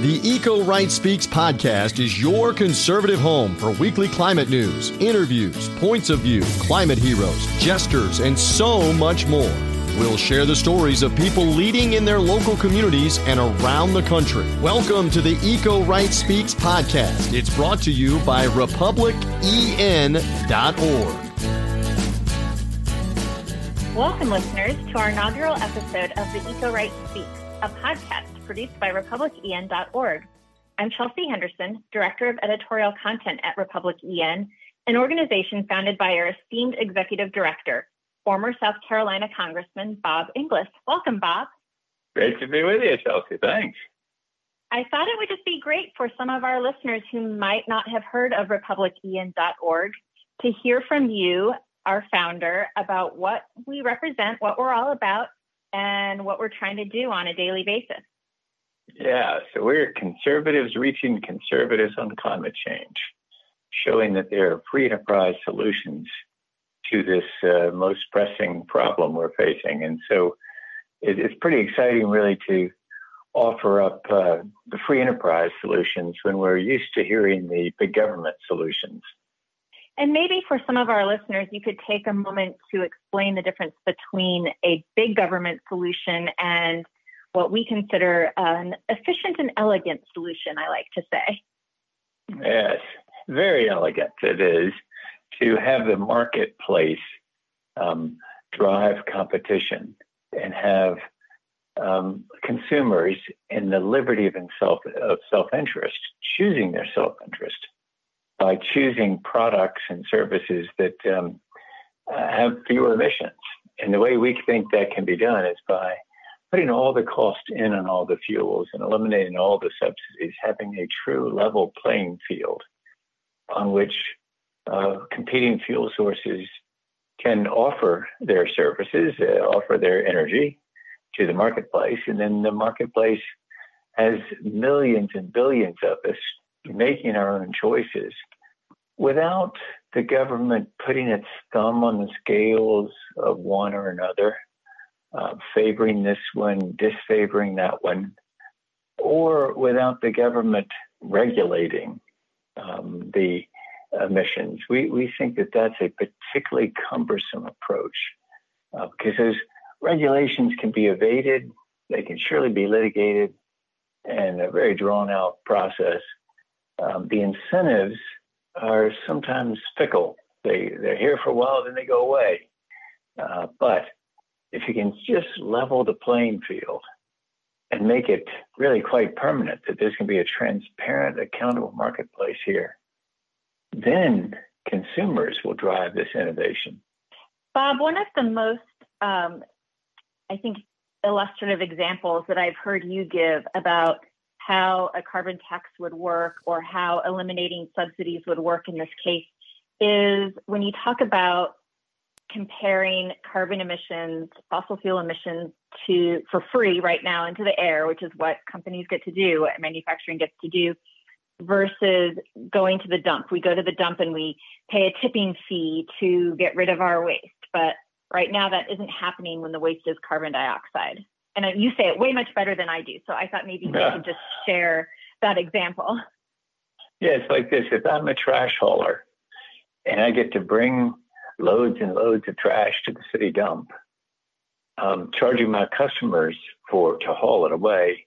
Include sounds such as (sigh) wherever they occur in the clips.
The Eco Right Speaks podcast is your conservative home for weekly climate news, interviews, points of view, climate heroes, jesters, and so much more. We'll share the stories of people leading in their local communities and around the country. Welcome to the Eco Right Speaks podcast. It's brought to you by republicen.org. Welcome, listeners, to our inaugural episode of the Eco Right Speaks, a podcast produced by republicen.org. I'm Chelsea Henderson, Director of Editorial Content at Republic EN, an organization founded by our esteemed Executive Director, former South Carolina Congressman Bob Inglis. Welcome, Bob. Great to be with you, Chelsea. Thanks. I thought it would just be great for some of our listeners who might not have heard of republicen.org to hear from you, our founder, about what we represent, what we're all about, and what we're trying to do on a daily basis. Yeah, so we're conservatives reaching conservatives on climate change, showing that there are free enterprise solutions to this uh, most pressing problem we're facing. And so it, it's pretty exciting, really, to offer up uh, the free enterprise solutions when we're used to hearing the big government solutions. And maybe for some of our listeners, you could take a moment to explain the difference between a big government solution and what we consider an efficient and elegant solution, I like to say. Yes, very elegant it is to have the marketplace um, drive competition and have um, consumers in the liberty of self of self interest choosing their self interest by choosing products and services that um, have fewer emissions. And the way we think that can be done is by putting all the cost in on all the fuels and eliminating all the subsidies, having a true level playing field on which uh, competing fuel sources can offer their services, uh, offer their energy to the marketplace, and then the marketplace has millions and billions of us making our own choices without the government putting its thumb on the scales of one or another uh, favoring this one, disfavoring that one, or without the government regulating um, the emissions. We, we think that that's a particularly cumbersome approach uh, because those regulations can be evaded, they can surely be litigated, and a very drawn out process. Um, the incentives are sometimes fickle. They, they're here for a while, then they go away. Uh, but if you can just level the playing field and make it really quite permanent that there's going to be a transparent, accountable marketplace here, then consumers will drive this innovation. Bob, one of the most, um, I think, illustrative examples that I've heard you give about how a carbon tax would work or how eliminating subsidies would work in this case is when you talk about comparing carbon emissions, fossil fuel emissions to for free right now into the air, which is what companies get to do, what manufacturing gets to do, versus going to the dump. We go to the dump and we pay a tipping fee to get rid of our waste. But right now that isn't happening when the waste is carbon dioxide. And you say it way much better than I do. So I thought maybe yeah. we could just share that example. Yeah, it's like this. If I'm a trash hauler and I get to bring loads and loads of trash to the city dump, um, charging my customers for to haul it away,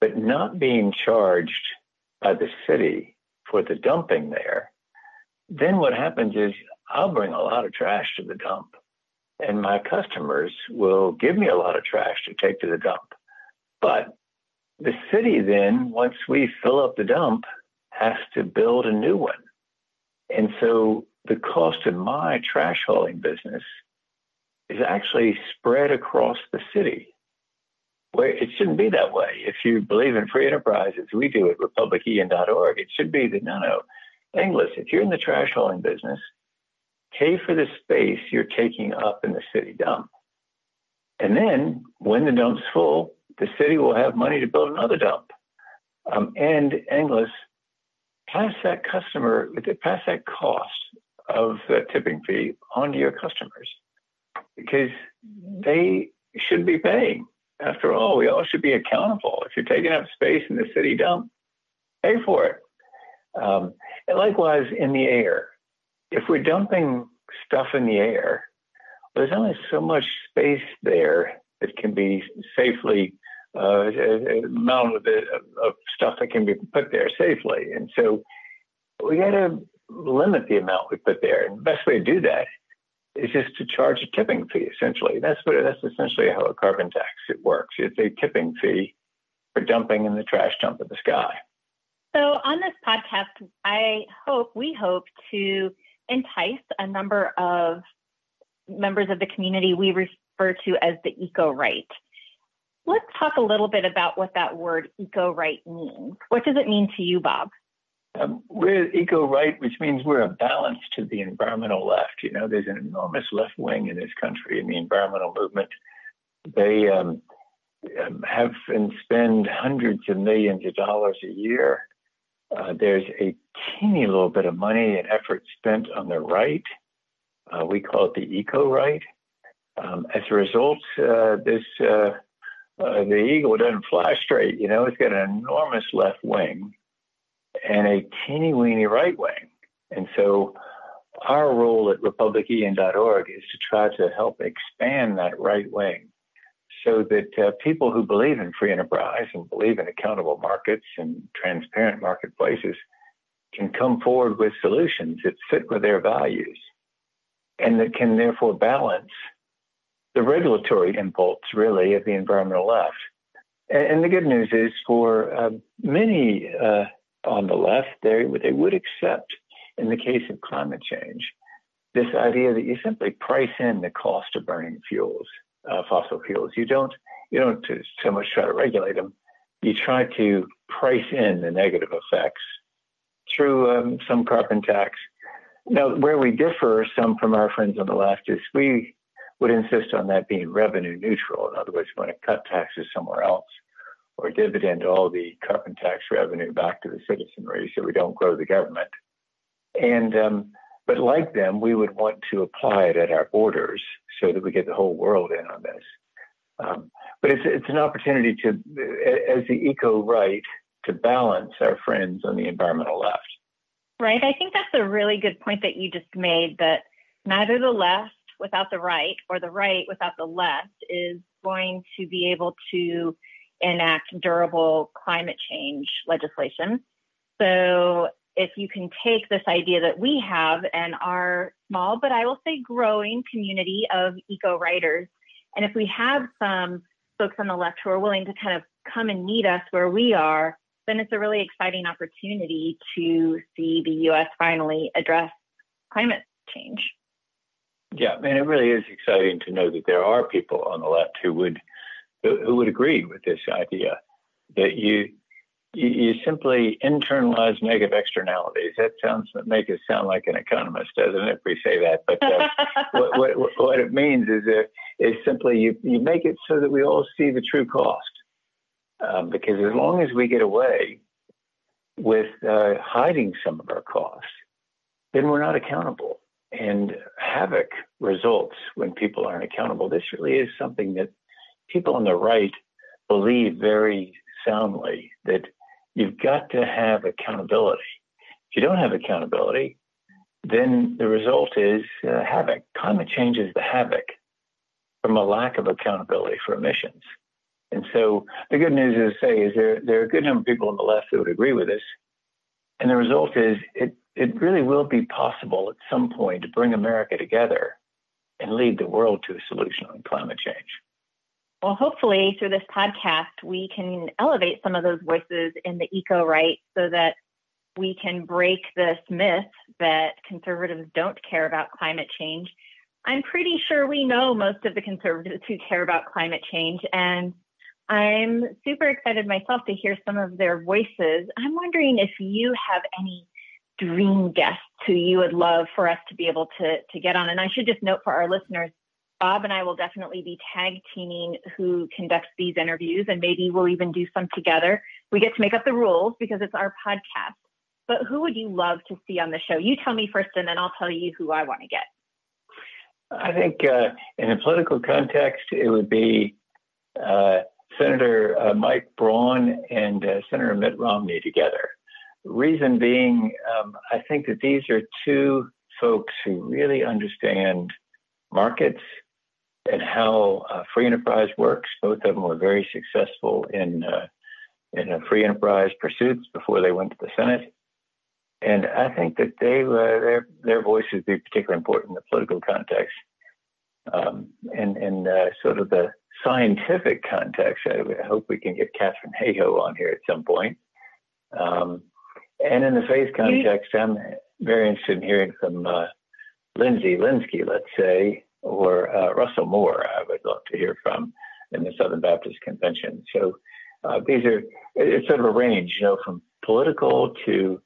but not being charged by the city for the dumping there, then what happens is I'll bring a lot of trash to the dump, and my customers will give me a lot of trash to take to the dump. But the city then, once we fill up the dump, has to build a new one. And so the cost of my trash hauling business is actually spread across the city. Where it shouldn't be that way. If you believe in free enterprise, as we do at republicen.org, it should be that no, no, Inglis, if you're in the trash hauling business, pay for the space you're taking up in the city dump. And then when the dump's full, the city will have money to build another dump. Um, and Inglis, pass that customer, pass that cost of the tipping fee onto your customers because they should be paying After all, we all should be accountable. If you're taking up space in the city dump, pay for it. Um, and likewise, in the air, if we're dumping stuff in the air, there's only so much space there that can be safely uh, amount of, of stuff that can be put there safely. And so we got to limit the amount we put there. And the best way to do that is just to charge a tipping fee. Essentially, that's what that's essentially how a carbon tax it works. It's a tipping fee for dumping in the trash dump of the sky. So on this podcast, I hope we hope to entice a number of members of the community we refer to as the eco right. Let's talk a little bit about what that word eco right means. What does it mean to you, Bob? Um, we're eco right, which means we're a balance to the environmental left. You know, there's an enormous left wing in this country in the environmental movement. They um, um, have and spend hundreds of millions of dollars a year. Uh, there's a teeny little bit of money and effort spent on the right. Uh, we call it the eco right. Um, as a result, uh, this uh, uh, the eagle doesn't fly straight. You know, it's got an enormous left wing and a teeny weeny right wing. And so our role at republicen.org is to try to help expand that right wing so that uh, people who believe in free enterprise and believe in accountable markets and transparent marketplaces can come forward with solutions that fit with their values and that can therefore balance the regulatory impulse, really, of the environmental left. And, and the good news is for uh, many uh, on the left, they, they would accept, in the case of climate change, this idea that you simply price in the cost of burning fuels, uh, fossil fuels. You don't you don't so much try to regulate them. You try to price in the negative effects through um, some carbon tax. Now, where we differ some from our friends on the left is we would insist on that being revenue neutral. In other words, we want to cut taxes somewhere else or dividend all the carbon tax revenue back to the citizenry so we don't grow the government. And um, but like them, we would want to apply it at our borders so that we get the whole world in on this. Um, but it's it's an opportunity to, as the eco right, to balance our friends on the environmental left. Right. I think that's a really good point that you just made. That neither the left without the right or the right without the left is going to be able to enact durable climate change legislation. So if you can take this idea that we have and our small, but I will say growing community of eco writers, and if we have some folks on the left who are willing to kind of come and meet us where we are, then it's a really exciting opportunity to see the US finally address climate change. Yeah, and it really is exciting to know that there are people on the left who would who would agree with this idea that you you, simply internalize negative externalities. That sounds make it sound like an economist, doesn't it? If we say that, but uh, (laughs) what, what, what, it means is uh, is simply you you make it so that we all see the true cost. Um, because as long as we get away with uh, hiding some of our costs, then we're not accountable. And havoc results when people aren't accountable. This really is something that people on the right believe very soundly that you've got to have accountability. If you don't have accountability, then the result is uh, havoc. Climate change is the havoc from a lack of accountability for emissions. And so the good news is, say, is there there are a good number of people on the left that would agree with this, and the result is it it really will be possible at some point to bring America together and lead the world to a solution on climate change. Well, hopefully through this podcast, we can elevate some of those voices in the eco right so that we can break this myth that conservatives don't care about climate change. I'm pretty sure we know most of the conservatives who care about climate change, and I'm super excited myself to hear some of their voices. I'm wondering if you have any dream guests who you would love for us to be able to, to get on. And I should just note for our listeners Bob and I will definitely be tag teaming who conducts these interviews, and maybe we'll even do some together. We get to make up the rules because it's our podcast. But who would you love to see on the show? You tell me first, and then I'll tell you who I want to get. I think uh, in a political context, it would be uh, Senator uh, Mike Braun and uh, Senator Mitt Romney together. Reason being, um, I think that these are two folks who really understand markets and how uh, free enterprise works. Both of them were very successful in uh, in free enterprise pursuits before they went to the Senate. And I think that they uh, their their voices would be particularly important in the political context, um, and and uh, sort of the scientific context. I, hope we can get Katharine Hayhoe on here at some point. Um, and in the faith context, I'm very interested in hearing from uh, Lindsay Lindsky, let's say, or uh, Russell Moore. I would love to hear from in the Southern Baptist Convention. So uh, these are it's sort of a range, you know, from political to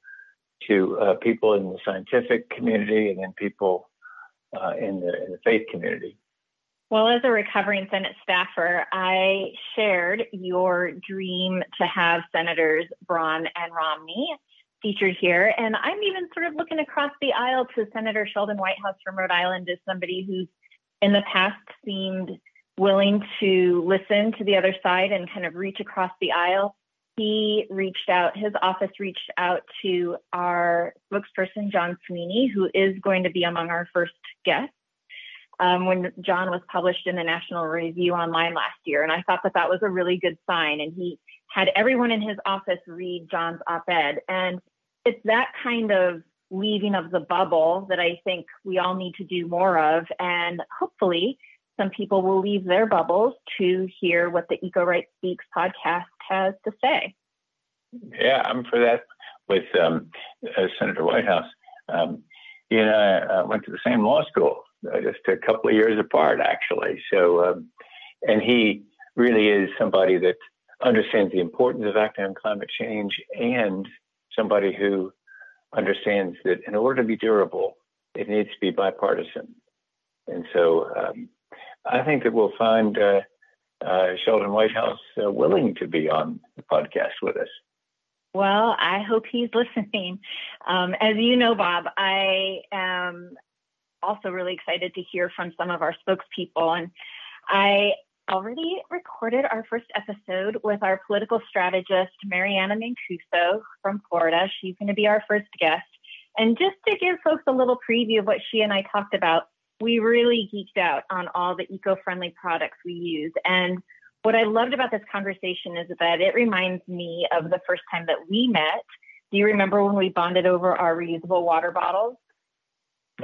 to uh, people in the scientific community, and then people uh, in the in the faith community. Well, as a recovering Senate staffer, I shared your dream to have Senators Braun and Romney featured here. And I'm even sort of looking across the aisle to Senator Sheldon Whitehouse from Rhode Island as somebody who's in the past seemed willing to listen to the other side and kind of reach across the aisle. He reached out, his office reached out to our spokesperson, John Sweeney, who is going to be among our first guests um, when John was published in the National Review Online last year. And I thought that that was a really good sign. And he had everyone in his office read John's op ed. And it's that kind of leaving of the bubble that I think we all need to do more of. And hopefully, some people will leave their bubbles to hear what the Eco Right Speaks podcast has to say. Yeah, I'm for that with um, uh, Senator Whitehouse. Um, he and I went to the same law school, uh, just a couple of years apart, actually. So, um, and he really is somebody that understands the importance of acting on climate change and somebody who understands that in order to be durable, it needs to be bipartisan. And so um, I think that we'll find uh, uh, Sheldon Whitehouse uh, willing to be on the podcast with us. Well, I hope he's (laughs) listening. Um, as you know, Bob, I am also really excited to hear from some of our spokespeople. And I already recorded our first episode with our political strategist, Mariana Mancuso from Florida. She's going to be our first guest. And just to give folks a little preview of what she and I talked about, we really geeked out on all the eco friendly products we use. And what I loved about this conversation is that it reminds me of the first time that we met. Do you remember when we bonded over our reusable water bottles?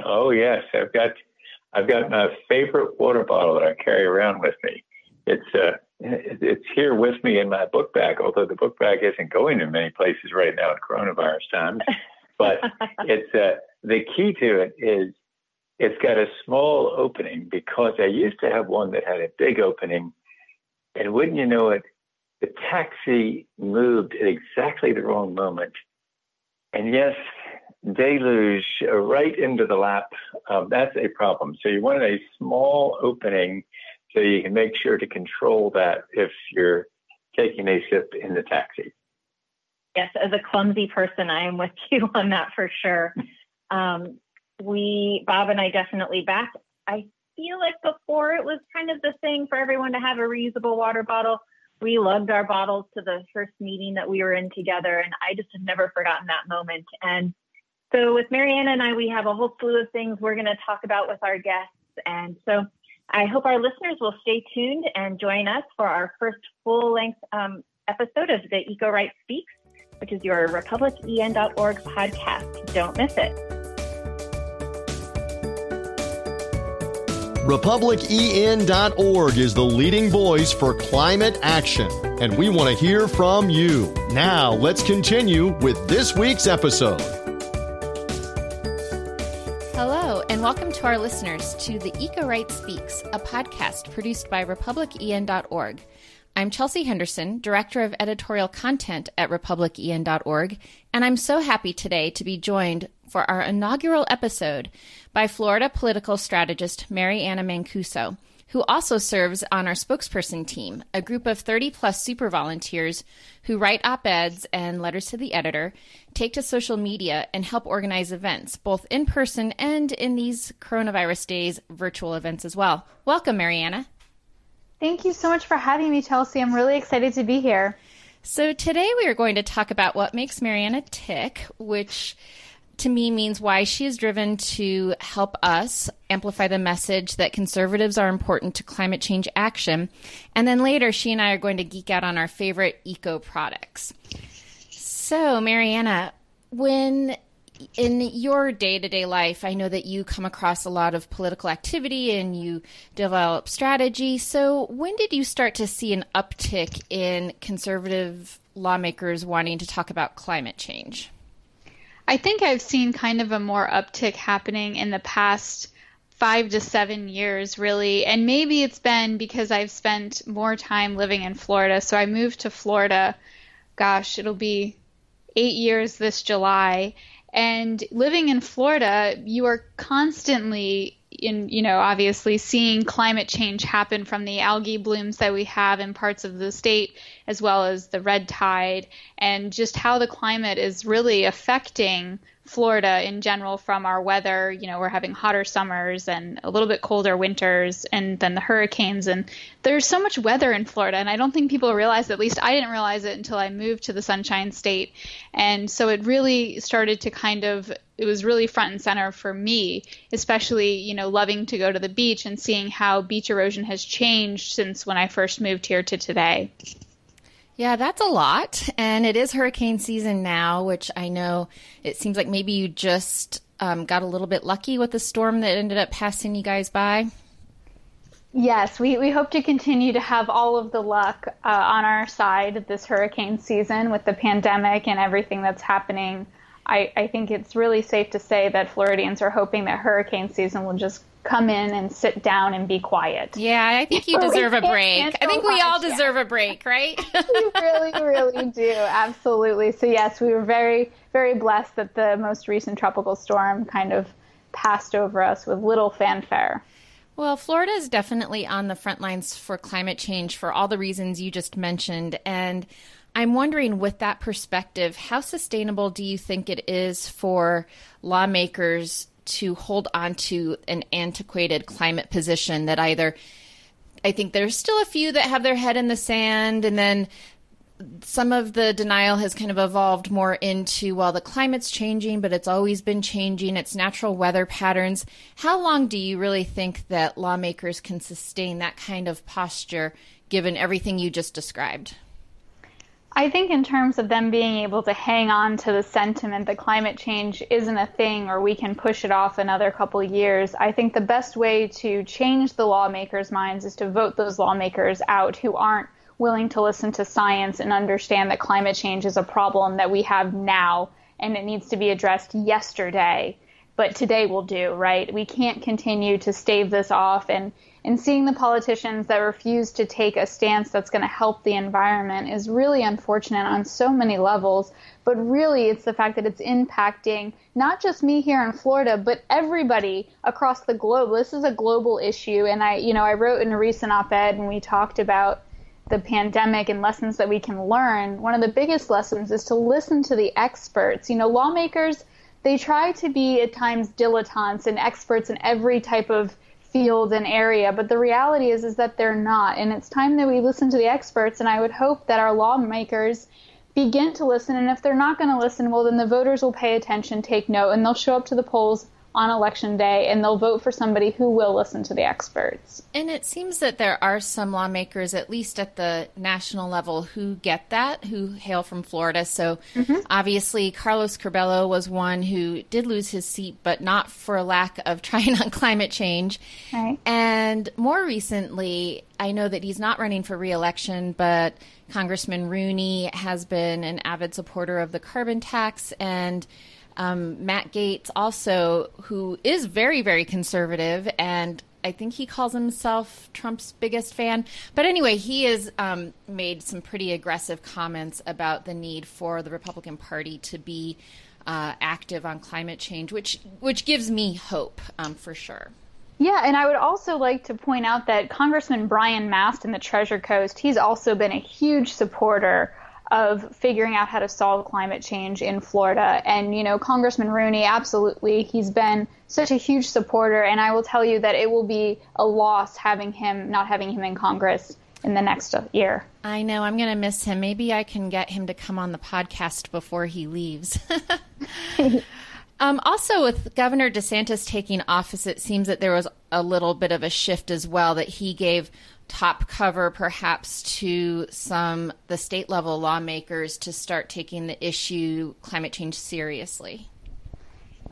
Oh yes, I've got I've got my favorite water bottle that I carry around with me. It's uh it's here with me in my book bag, although the book bag isn't going to many places right now in coronavirus times. (laughs) But it's uh, the key to it is it's got a small opening because I used to have one that had a big opening, and wouldn't you know it, the taxi moved at exactly the wrong moment. And yes, deluge right into the lap, um, that's a problem. So you want a small opening so you can make sure to control that if you're taking a sip in the taxi. Yes, as a clumsy person, I am with you on that for sure. Um, we, Bob and I, definitely back. I feel like before it was kind of the thing for everyone to have a reusable water bottle. We lugged our bottles to the first meeting that we were in together, and I just have never forgotten that moment. And so, with Mariana and I, we have a whole slew of things we're going to talk about with our guests. And so, I hope our listeners will stay tuned and join us for our first full length um, episode of the Eco Right Speaks, which is your republicen.org podcast. Don't miss it. RepublicEN.org is the leading voice for climate action, and we want to hear from you. Now, let's continue with this week's episode. And welcome to our listeners to the Eco Right Speaks, a podcast produced by RepublicEN.org. I'm Chelsea Henderson, Director of Editorial Content at RepublicEN.org, and I'm so happy today to be joined for our inaugural episode by Florida political strategist Mariana Mancuso who also serves on our spokesperson team, a group of 30 plus super volunteers who write op eds and letters to the editor, take to social media, and help organize events, both in person and in these coronavirus days, virtual events as well. Welcome, Mariana. Thank you so much for having me, Chelsea. I'm really excited to be here. So, today we are going to talk about what makes Mariana tick, which to me means why she is driven to help us amplify the message that conservatives are important to climate change action. And then later, she and I are going to geek out on our favorite eco products. So, Mariana, when in your day to day life, I know that you come across a lot of political activity and you develop strategy. So, when did you start to see an uptick in conservative lawmakers wanting to talk about climate change? I think I've seen kind of a more uptick happening in the past five to seven years, really. And maybe it's been because I've spent more time living in Florida. So I moved to Florida, gosh, it'll be eight years this July. And living in Florida, you are constantly in you know obviously seeing climate change happen from the algae blooms that we have in parts of the state as well as the red tide and just how the climate is really affecting Florida in general from our weather. You know, we're having hotter summers and a little bit colder winters, and then the hurricanes. And there's so much weather in Florida, and I don't think people realize. At least I didn't realize it until I moved to the Sunshine State, and so it really started to kind of. It was really front and center for me, especially you know loving to go to the beach and seeing how beach erosion has changed since when I first moved here to today. Yeah, that's a lot. And it is hurricane season now, which I know it seems like maybe you just um, got a little bit lucky with the storm that ended up passing you guys by. Yes, we, we hope to continue to have all of the luck uh, on our side this hurricane season with the pandemic and everything that's happening. I, I think it's really safe to say that Floridians are hoping that hurricane season will just come in and sit down and be quiet. Yeah, I think you (laughs) deserve a break. I think we all deserve a break, right? (laughs) we really, really do. Absolutely. So, yes, we were very, very blessed that the most recent tropical storm kind of passed over us with little fanfare. Well, Florida is definitely on the front lines for climate change for all the reasons you just mentioned. And I'm wondering, with that perspective, how sustainable do you think it is for lawmakers to hold on to an antiquated climate position that either I think there's still a few that have their head in the sand and then some of the denial has kind of evolved more into well the climate's changing but it's always been changing. It's natural weather patterns. How long do you really think that lawmakers can sustain that kind of posture given everything you just described I think, in terms of them being able to hang on to the sentiment that climate change isn't a thing or we can push it off another couple years, I think the best way to change the lawmakers' minds is to vote those lawmakers out who aren't willing to listen to science and understand that climate change is a problem that we have now and it needs to be addressed yesterday. But today will do, right? We can't continue to stave this off and and seeing the politicians that refuse to take a stance that's going to help the environment is really unfortunate on so many levels. But really, it's the fact that it's impacting not just me here in Florida, but everybody across the globe. This is a global issue. And I, you know, I wrote in a recent op ed and we talked about the pandemic and lessons that we can learn. One of the biggest lessons is to listen to the experts. You know, lawmakers, they try to be at times dilettantes and experts in every type of field and area, but the reality is is that they're not. And it's time that we listen to the experts and I would hope that our lawmakers begin to listen and if they're not going to listen, well then the voters will pay attention, take note, and they'll show up to the polls on election day and they'll vote for somebody who will listen to the experts. And it seems that there are some lawmakers, at least at the national level, who get that, who hail from Florida. So mm-hmm. obviously, Carlos Curbelo was one who did lose his seat, but not for lack of (laughs) trying on climate change. Right. And more recently, I know that he's not running for reelection, but Congressman Rooney has been an avid supporter of the carbon tax and um, Matt Gaetz, also, who is very, very conservative, and I think he calls himself Trump's biggest fan. But anyway, he has um, made some pretty aggressive comments about the need for the Republican Party to be uh, active on climate change, which which gives me hope um, for sure. Yeah, and I would also like to point out that Congressman Brian Mast in the Treasure Coast, he's also been a huge supporter of figuring out how to solve climate change in Florida. And, you know, Congressman Rooney, absolutely, he's been such a huge supporter. And I will tell you that it will be a loss having him, not having him in Congress in the next year. I know. I'm going to miss him. Maybe I can get him to come on the podcast before he leaves. (laughs) um, also, with Governor DeSantis taking office, it seems that there was a little bit of a shift as well, that he gave top cover perhaps to some the state level lawmakers to start taking the issue climate change seriously.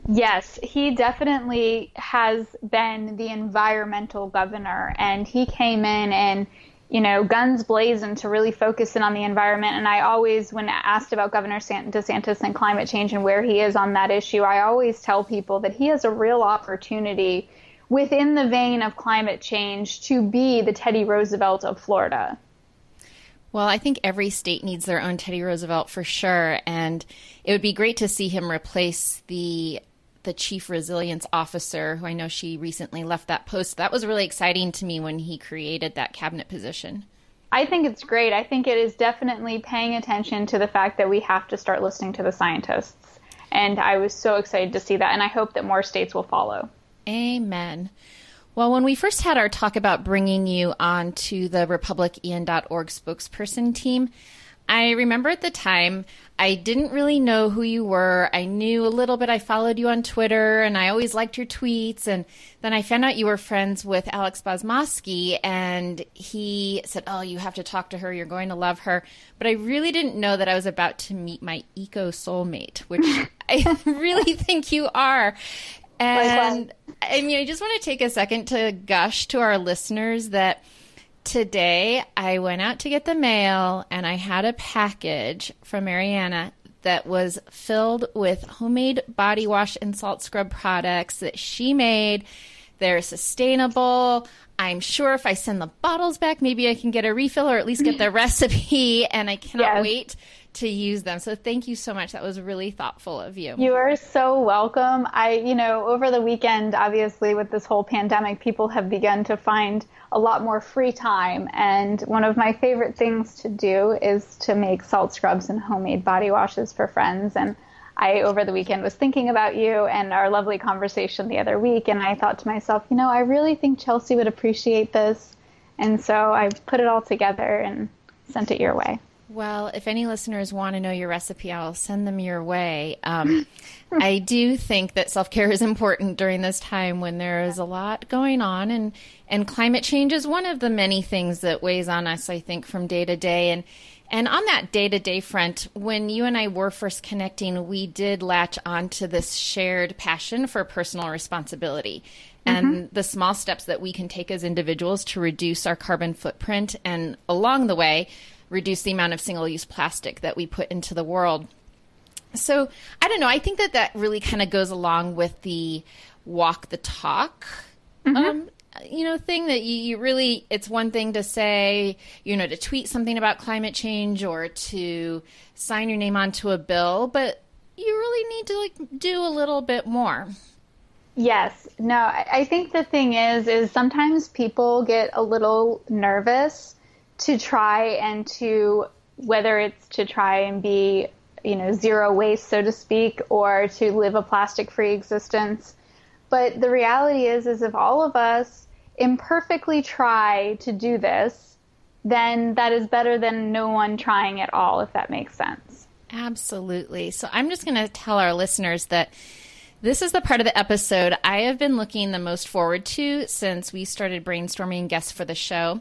Yes, he definitely has been the environmental governor and he came in and you know, guns blazing to really focus in on the environment. And I always, when asked about Governor DeSantis and climate change and where he is on that issue, I always tell people that he has a real opportunity within the vein of climate change to be the Teddy Roosevelt of Florida. Well, I think every state needs their own Teddy Roosevelt for sure. And it would be great to see him replace the the chief resilience officer, who I know she recently left that post. That was really exciting to me when he created that cabinet position. I think it's great. I think it is definitely paying attention to the fact that we have to start listening to the scientists. And I was so excited to see that. And I hope that more states will follow. Amen. Well, when we first had our talk about bringing you on to the republicen.org spokesperson team, I remember at the time I didn't really know who you were. I knew a little bit. I followed you on Twitter and I always liked your tweets. And then I found out you were friends with Alex Bozmoski and he said, Oh, you have to talk to her. You're going to love her. But I really didn't know that I was about to meet my eco soulmate, which (laughs) I (laughs) really think you are. And I mean, I just want to take a second to gush to our listeners that today I went out to get the mail and I had a package from Mariana that was filled with homemade body wash and salt scrub products that she made. They're sustainable. I'm sure if I send the bottles back, maybe I can get a refill or at least get the (laughs) recipe. And I cannot yes. wait to use them. So thank you so much. That was really thoughtful of you. You are so welcome. I, you know, over the weekend, obviously with this whole pandemic, people have begun to find a lot more free time. And one of my favorite things to do is to make salt scrubs and homemade body washes for friends. And I, over the weekend, was thinking about you and our lovely conversation the other week. And I thought to myself, you know, I really think Chelsea would appreciate this. And so I put it all together and sent it your way. Well, if any listeners want to know your recipe, I'll send them your way. Um, (laughs) I do think that self care is important during this time when there is a lot going on, and and climate change is one of the many things that weighs on us. I think from day to day, and and on that day to day front, when you and I were first connecting, we did latch onto this shared passion for personal responsibility and mm-hmm. the small steps that we can take as individuals to reduce our carbon footprint, and along the way reduce the amount of single use plastic that we put into the world. So I don't know. I think that that really kind of goes along with the walk the talk. Mm-hmm. Um, you know, thing that you, you, really, it's one thing to say, you know, to tweet something about climate change or to sign your name onto a bill, but you really need to like do a little bit more. Yes. No, I think the thing is, is sometimes people get a little nervous to try and to whether it's to try and be you know zero waste so to speak or to live a plastic free existence. But the reality is is if all of us imperfectly try to do this then that is better than no one trying at all if that makes sense. Absolutely. So i'm just going to tell our listeners that this is the part of the episode I have been looking the most forward to since we started brainstorming guests for the show.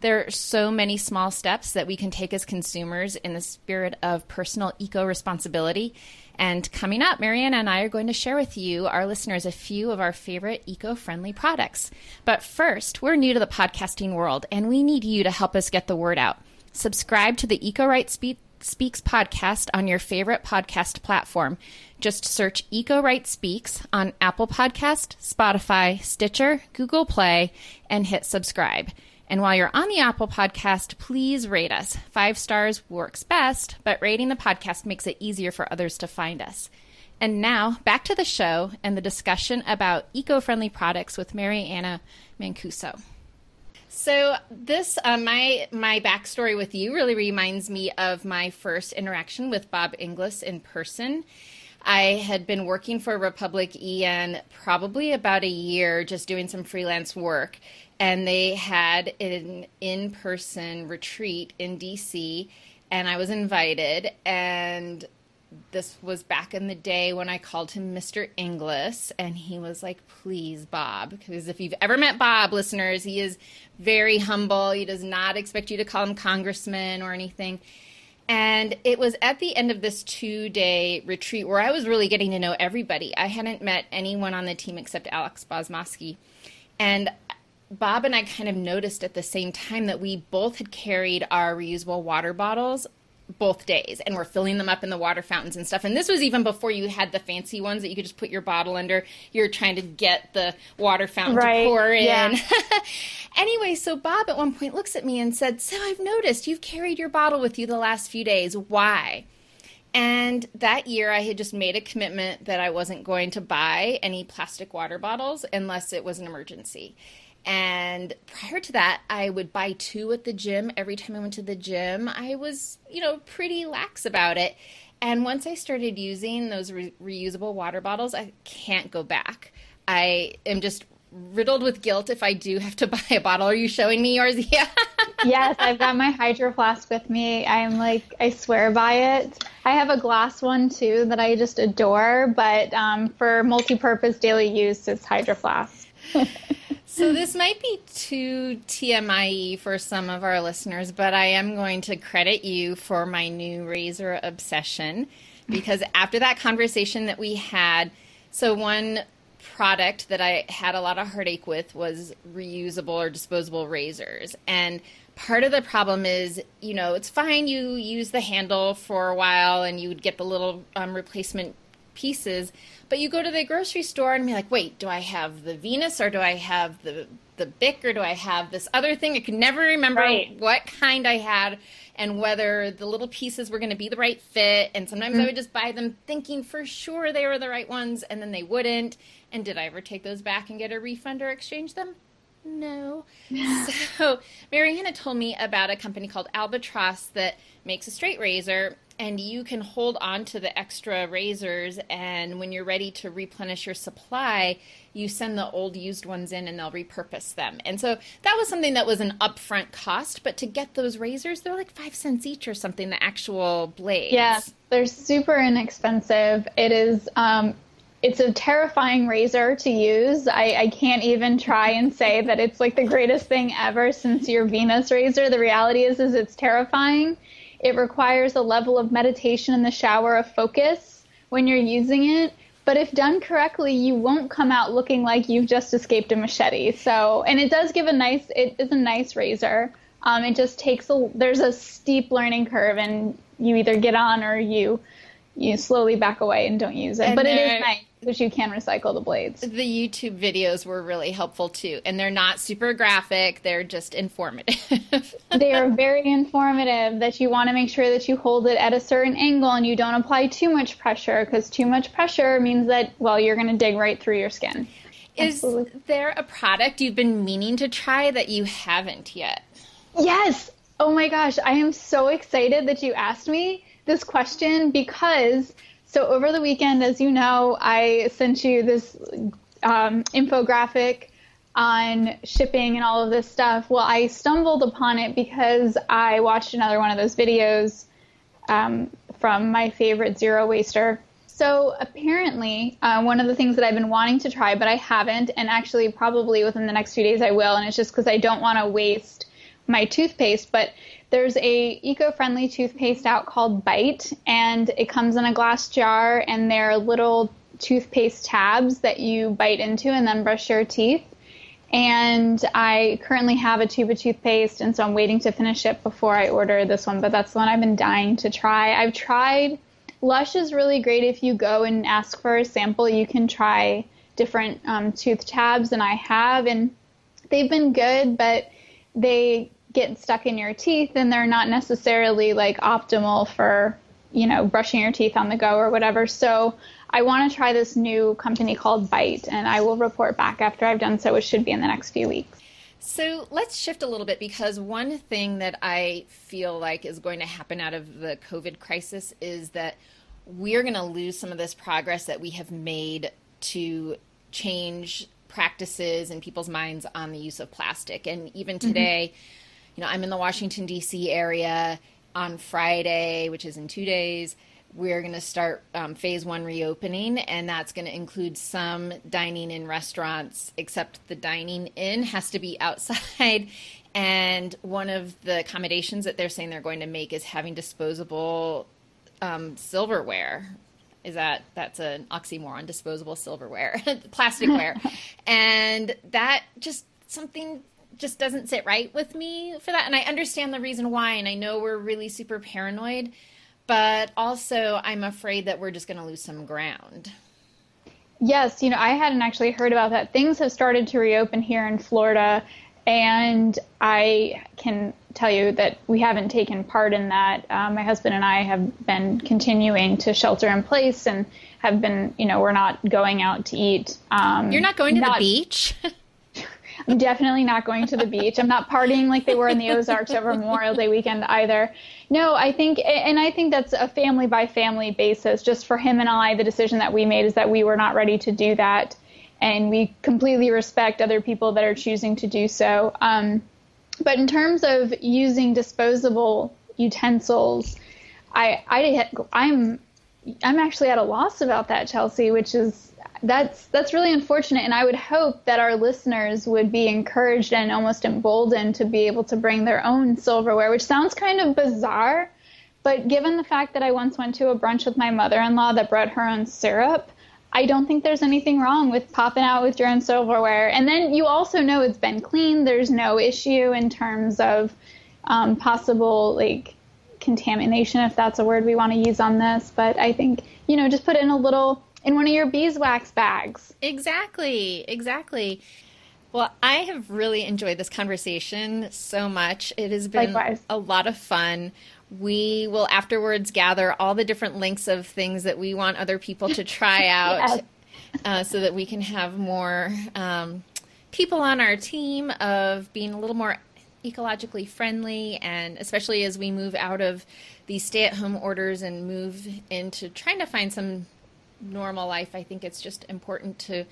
There are so many small steps that we can take as consumers in the spirit of personal eco responsibility. And coming up, Mariana and I are going to share with you, our listeners, a few of our favorite eco friendly products. But first, we're new to the podcasting world and we need you to help us get the word out. Subscribe to the Eco Right Speak Speaks podcast on your favorite podcast platform. Just search Eco Right Speaks on Apple Podcast, Spotify, Stitcher, Google Play, and hit subscribe. And while you're on the Apple podcast, please rate us. Five stars works best, but rating the podcast makes it easier for others to find us. And now, back to the show and the discussion about eco friendly products with Mariana Mancuso. So this uh, my my backstory with you really reminds me of my first interaction with Bob Inglis in person. I had been working for Republic EN probably about a year, just doing some freelance work, and they had an in person retreat in DC, and I was invited. And this was back in the day when I called him Mr. Inglis, and he was like, Please, Bob. Because if you've ever met Bob, listeners, he is very humble. He does not expect you to call him congressman or anything. And it was at the end of this two day retreat where I was really getting to know everybody. I hadn't met anyone on the team except Alex Bozmoski. And Bob and I kind of noticed at the same time that we both had carried our reusable water bottles both days and we're filling them up in the water fountains and stuff. And this was even before you had the fancy ones that you could just put your bottle under. You're trying to get the water fountain right. to pour in. Yeah. (laughs) anyway, so Bob at one point looks at me and said, So I've noticed you've carried your bottle with you the last few days. Why? And that year, I had just made a commitment that I wasn't going to buy any plastic water bottles unless it was an emergency. And prior to that, I would buy two at the gym. Every time I went to the gym, I was, you know, pretty lax about it. And once I started using those re- reusable water bottles, I can't go back. I am just riddled with guilt if I do have to (laughs) buy a bottle. Are you showing me yours? Yeah. (laughs) yes, I've got my hydro flask with me. I'm like, I swear by it. I have a glass one too that I just adore, but um, for multi purpose daily use, it's hydro flask. (laughs) So this might be too TMI for some of our listeners, but I am going to credit you for my new razor obsession because after that conversation that we had, so one product that I had a lot of heartache with was reusable or disposable razors. And part of the problem is, you know, it's fine you use the handle for a while and you would get the little um, replacement pieces, but you go to the grocery store and be like, wait, do I have the Venus or do I have the the Bic or do I have this other thing? I can never remember right. what kind I had and whether the little pieces were going to be the right fit. And sometimes mm-hmm. I would just buy them thinking for sure they were the right ones and then they wouldn't. And did I ever take those back and get a refund or exchange them? No. (laughs) so Mariana told me about a company called Albatross that makes a straight razor and you can hold on to the extra razors and when you're ready to replenish your supply you send the old used ones in and they'll repurpose them and so that was something that was an upfront cost but to get those razors they're like five cents each or something the actual blades yeah they're super inexpensive it is um, it's a terrifying razor to use. I, I, can't even try and say that it's like the greatest thing ever since your Venus razor. The reality is, is it's terrifying. It requires a level of meditation in the shower of focus when you're using it. But if done correctly, you won't come out looking like you've just escaped a machete. So, and it does give a nice, it is a nice razor. Um, it just takes a, there's a steep learning curve and you either get on or you, you slowly back away and don't use it. And but it is nice because you can recycle the blades. The YouTube videos were really helpful too, and they're not super graphic; they're just informative. (laughs) they are very informative. That you want to make sure that you hold it at a certain angle and you don't apply too much pressure, because too much pressure means that well, you're going to dig right through your skin. Is Absolutely. there a product you've been meaning to try that you haven't yet? Yes. Oh my gosh, I am so excited that you asked me this question because so over the weekend, as you know, I sent you this um, infographic on shipping and all of this stuff. Well, I stumbled upon it because I watched another one of those videos um, from my favorite zero waster. So apparently, uh, one of the things that I've been wanting to try, but I haven't, and actually probably within the next few days I will, and it's just because I don't want to waste my toothpaste. But there's a eco-friendly toothpaste out called Bite, and it comes in a glass jar, and they're little toothpaste tabs that you bite into and then brush your teeth. And I currently have a tube of toothpaste, and so I'm waiting to finish it before I order this one. But that's the one I've been dying to try. I've tried. Lush is really great if you go and ask for a sample. You can try different um, tooth tabs, and I have, and they've been good, but they get stuck in your teeth and they're not necessarily like optimal for you know brushing your teeth on the go or whatever so i want to try this new company called bite and i will report back after i've done so it should be in the next few weeks So let's shift a little bit because one thing that I feel like is going to happen out of the COVID crisis is that we're going to lose some of this progress that we have made to change practices and people's minds on the use of plastic. And even mm-hmm. today, mm-hmm. You know, I'm in the Washington, D.C. area on Friday, which is in two days we're going to start um, phase one reopening, and that's going to include some dining in restaurants, except the dining in has to be (laughs) outside. And one of the accommodations that they're saying they're going to make is having disposable um, silverware. Is that that's an oxymoron? Disposable silverware, (laughs) plasticware, (laughs) and that just something just doesn't sit right with me for that. And I understand the reason why, and I know we're really super paranoid but also I'm afraid that we're just going to lose some ground. Yes, you know, I hadn't actually heard about that. Things have started to reopen here in Florida, and I can tell you that we haven't taken part in that. Uh, my husband and I have been continuing to shelter in place and have been, you know, we're not going out to eat. Um, You're not going to not, the beach? (laughs) I'm definitely not going to the beach. I'm not partying like they were in the Ozarks over Memorial Day weekend either. No, I think, and I think that's a family by family basis. Just for him and I, the decision that we made is that we were not ready to do that. And we completely respect other people that are choosing to do so. Um, but in terms of using disposable utensils, I, I, I'm, I'm actually at a loss about that, Chelsea, which is that's that's really unfortunate and i would hope that our listeners would be encouraged and almost emboldened to be able to bring their own silverware which sounds kind of bizarre but given the fact that i once went to a brunch with my mother-in-law that brought her own syrup i don't think there's anything wrong with popping out with your own silverware. And then you also know it's been cleaned there's no issue in terms of um, possible like contamination if that's a word we want to use on this but i think you know just put in a little in one of your beeswax bags. Exactly, exactly. Well, I have really enjoyed this conversation so much. It has been Likewise. a lot of fun. We will afterwards gather all the different links of things that we want other people to try (laughs) out yes. uh, so that we can have more um, people on our team of being a little more ecologically friendly and especially as we move out of these stay at home orders and move into trying to find some normal life, I think it's just important to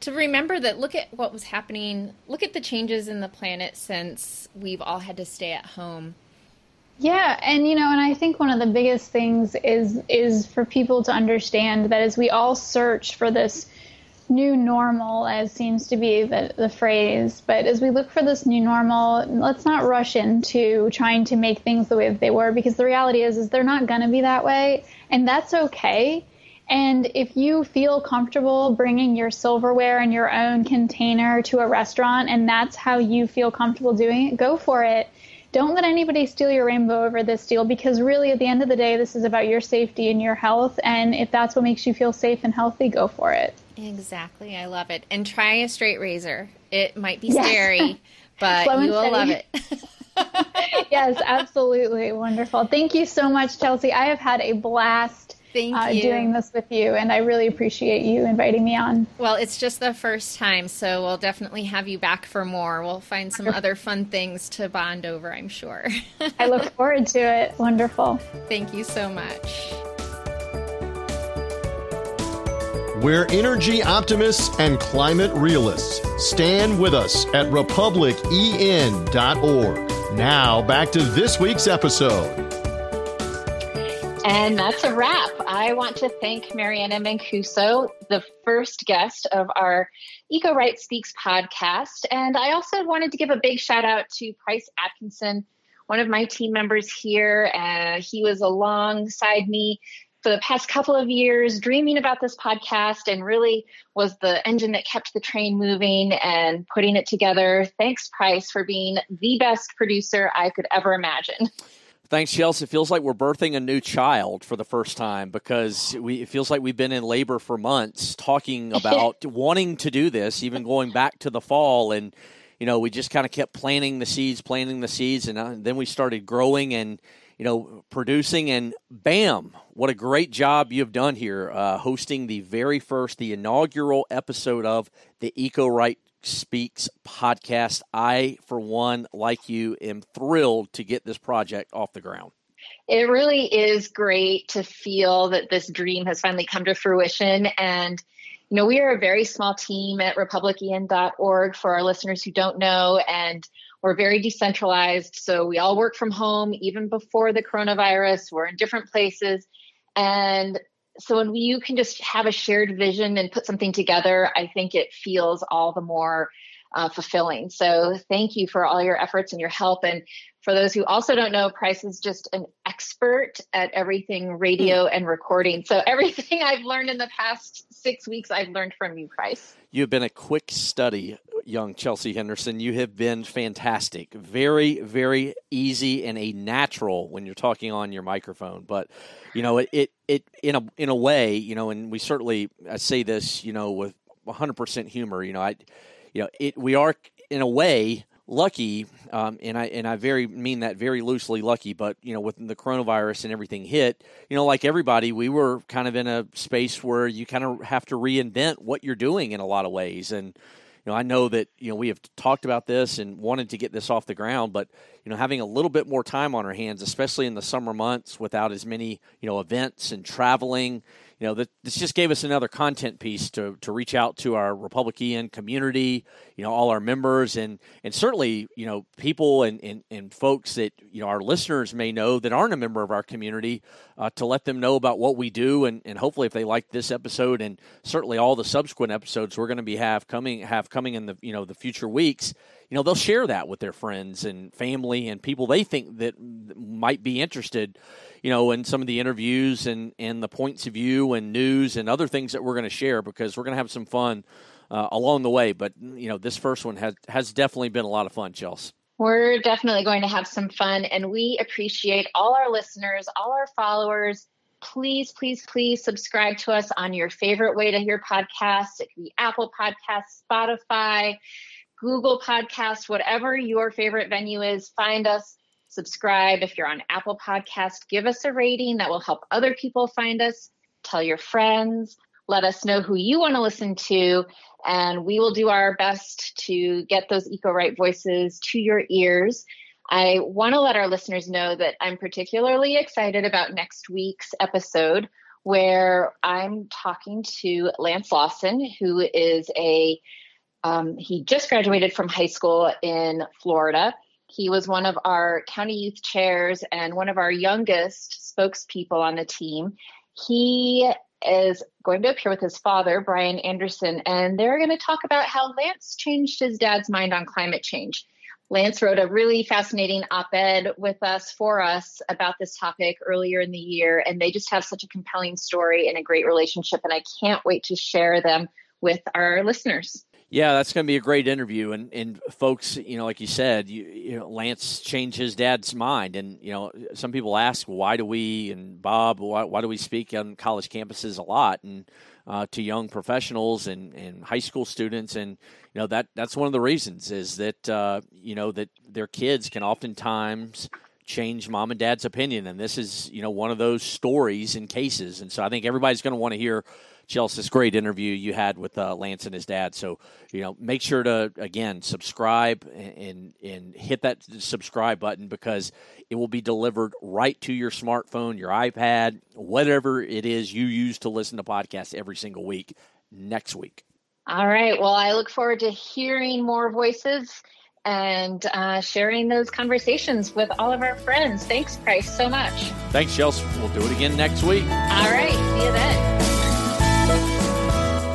to remember that look at what was happening, look at the changes in the planet since we've all had to stay at home. Yeah, and you know, and I think one of the biggest things is is for people to understand that as we all search for this new normal, as seems to be the, the phrase, but as we look for this new normal, let's not rush into trying to make things the way that they were because the reality is is they're not going to be that way, and that's okay. And if you feel comfortable bringing your silverware and your own container to a restaurant and that's how you feel comfortable doing it, go for it. Don't let anybody steal your rainbow over this deal because really at the end of the day this is about your safety and your health and if that's what makes you feel safe and healthy, go for it. Exactly. I love it. And try a straight razor. It might be yes. scary, (laughs) but you will love it. (laughs) (laughs) yes, absolutely. Wonderful. Thank you so much, Chelsea. I have had a blast Thank uh, doing this with you, and I really appreciate you inviting me on. Well, it's just the first time, so we'll definitely have you back for more. We'll find some other fun things to bond over, I'm sure. I look forward to it. Wonderful. Thank you so much. We're energy optimists and climate realists. Stand with us at republicen.org. Now, back to this week's episode. And that's a wrap. I want to thank Mariana Mancuso, the first guest of our Eco Right Speaks podcast. And I also wanted to give a big shout out to Price Atkinson, one of my team members here. Uh, he was alongside me for the past couple of years dreaming about this podcast and really was the engine that kept the train moving and putting it together. Thanks, Price, for being the best producer I could ever imagine. Thanks, Chelsea. It feels like we're birthing a new child for the first time because we, it feels like we've been in labor for months talking (laughs) about wanting to do this, even going back to the fall. And, you know, we just kind of kept planting the seeds, planting the seeds, and uh, then we started growing and, you know, producing. And bam, what a great job you've done here uh, hosting the very first, the inaugural episode of the Eco Right Speaks podcast. I, for one, like you, am thrilled to get this project off the ground. It really is great to feel that this dream has finally come to fruition. And, you know, we are a very small team at republicen.org for our listeners who don't know. And we're very decentralized. So we all work from home even before the coronavirus. We're in different places. And so when you can just have a shared vision and put something together, I think it feels all the more uh, fulfilling. So thank you for all your efforts and your help. And for those who also don't know, Price is just an expert at everything radio hmm. and recording. So (laughs) everything I've learned in the past six weeks, I've learned from you, Price. You've been a quick study, young Chelsea Henderson. You have been fantastic. Very, very easy and a natural when you're talking on your microphone. But you know, it, it, it in a in a way, you know, and we certainly I say this, you know, with 100% humor. You know, I, you know, it we are in a way lucky, um, and I and I very mean that very loosely lucky. But you know, with the coronavirus and everything hit, you know, like everybody, we were kind of in a space where you kind of have to reinvent what you're doing in a lot of ways. And you know, I know that you know we have talked about this and wanted to get this off the ground, but you know, having a little bit more time on our hands, especially in the summer months, without as many you know events and traveling you know, this just gave us another content piece to, to reach out to our Republican community, you know, all our members and, and certainly, you know, people and, and, and folks that, you know, our listeners may know that aren't a member of our community uh, to let them know about what we do. And, and hopefully if they like this episode and certainly all the subsequent episodes we're going to be have coming, have coming in the, you know, the future weeks, you know, they'll share that with their friends and family and people they think that might be interested you know, and some of the interviews and, and the points of view and news and other things that we're going to share because we're going to have some fun uh, along the way. But, you know, this first one has, has definitely been a lot of fun, Chelsea. We're definitely going to have some fun, and we appreciate all our listeners, all our followers. Please, please, please subscribe to us on your favorite way to hear podcasts. It can be Apple Podcasts, Spotify, Google Podcasts, whatever your favorite venue is. Find us, subscribe. If you're on Apple Podcast, give us a rating that will help other people find us. Tell your friends. Let us know who you want to listen to, and we will do our best to get those eco right voices to your ears. I want to let our listeners know that I'm particularly excited about next week's episode where I'm talking to Lance Lawson, who is a um, he just graduated from high school in Florida he was one of our county youth chairs and one of our youngest spokespeople on the team. He is going to appear with his father, Brian Anderson, and they're going to talk about how Lance changed his dad's mind on climate change. Lance wrote a really fascinating op ed with us for us about this topic earlier in the year, and they just have such a compelling story and a great relationship. And I can't wait to share them with our listeners. Yeah, that's going to be a great interview, and and folks, you know, like you said, you, you know, Lance changed his dad's mind, and you know, some people ask why do we and Bob why, why do we speak on college campuses a lot? And uh, to young professionals and, and high school students, and you know that that's one of the reasons is that uh, you know that their kids can oftentimes change mom and dad's opinion, and this is you know one of those stories and cases, and so I think everybody's going to want to hear Chelsea, this great interview you had with uh, Lance and his dad. So, you know, make sure to again subscribe and and hit that subscribe button because it will be delivered right to your smartphone, your iPad, whatever it is you use to listen to podcasts every single week next week. All right. Well, I look forward to hearing more voices and uh, sharing those conversations with all of our friends. Thanks, Price, so much. Thanks, Chelsea. We'll do it again next week. All right. See you then.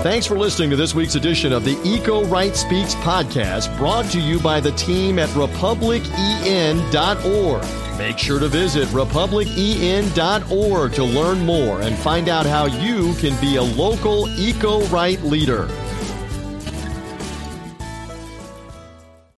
Thanks for listening to this week's edition of the Eco Right Speaks podcast, brought to you by the team at republicen.org. Make sure to visit republicen.org to learn more and find out how you can be a local eco right leader.